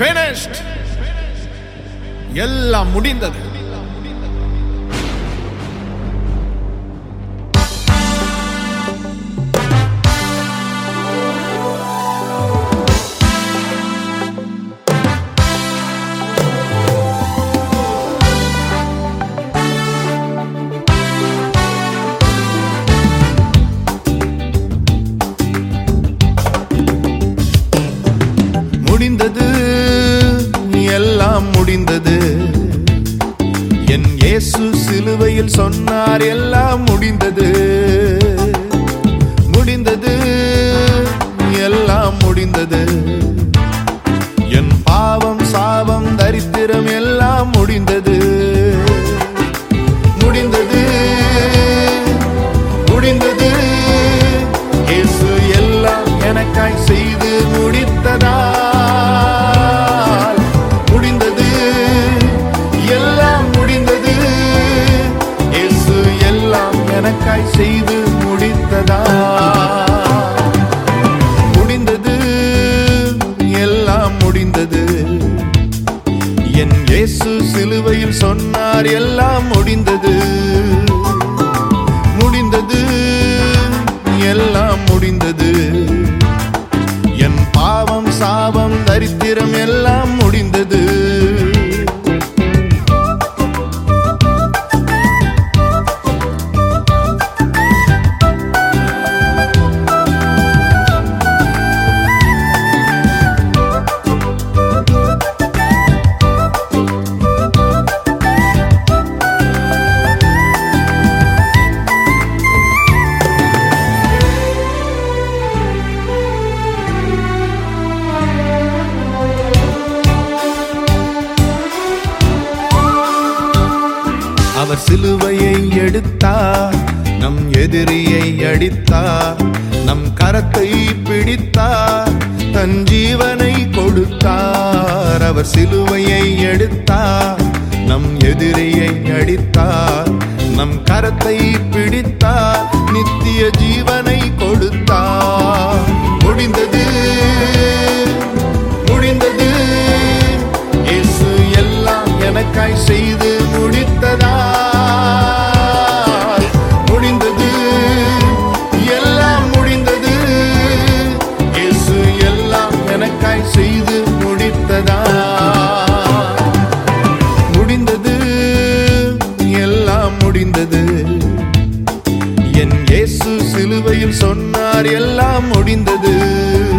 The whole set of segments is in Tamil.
finished. எல்லாம் முடிந்தது. முடிந்தது இயேசு சிலுவையில் சொன்னார் எல்லாம் முடிந்தது. முடிந்தது. எல்லாம் முடிந்தது. என் பாவம் சாபம் தரித்திரம் எல்லாம் முடிந்தது. முடிந்தது சிலுவையில் சொன்னார் எல்லாம் முடிந்தது. முடிந்தது. எல்லாம் முடிந்தது. என் பாவம் சாபம் தரித்திர அவர் சிலுவையை எடுத்தார் நம் எதிரியை அடித்தார் நம் கரத்தை பிடித்தார் தன் ஜீவனை கொடுத்தார். அவர் சிலுவையை எடுத்தார் நம் எதிரியை அடித்தார் நம் கரத்தை பிடித்தார் இயேசு சிலுவையில் சொன்னார் எல்லாம் முடிந்தது. முடிந்தது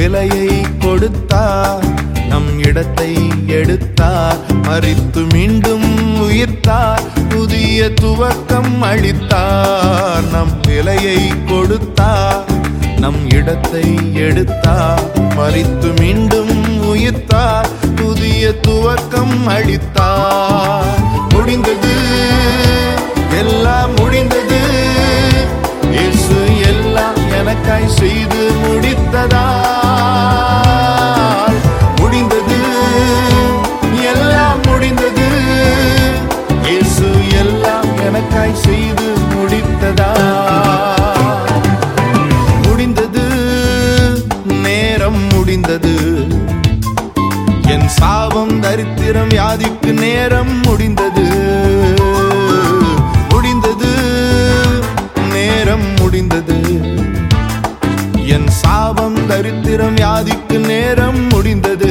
விலையை கொடுத்தார் நம் இடத்தை எடுத்தார் மறித்து மீண்டும் உயிர்த்தார் புதிய துவக்கம் அளித்தார் நம் விலையை கொடுத்தார் நம் இடத்தை எடுத்தார் மறித்து மீண்டும் உயிர்த்தார் புதிய துவக்கம் அளித்தார் முடிந்தது எல்லாம் முடிந்தது. இயேசு எல்லாம் எனக்காய் செய்து முடித்ததா? முடித்ததால் முடிந்தது நேரம் முடிந்தது. என் சாபம் தரித்திரம் யாதிக்கு நேரம் முடிந்தது. முடிந்தது நேரம் முடிந்தது. என் சாபம் தரித்திரம் யாதிக்கு நேரம் முடிந்தது.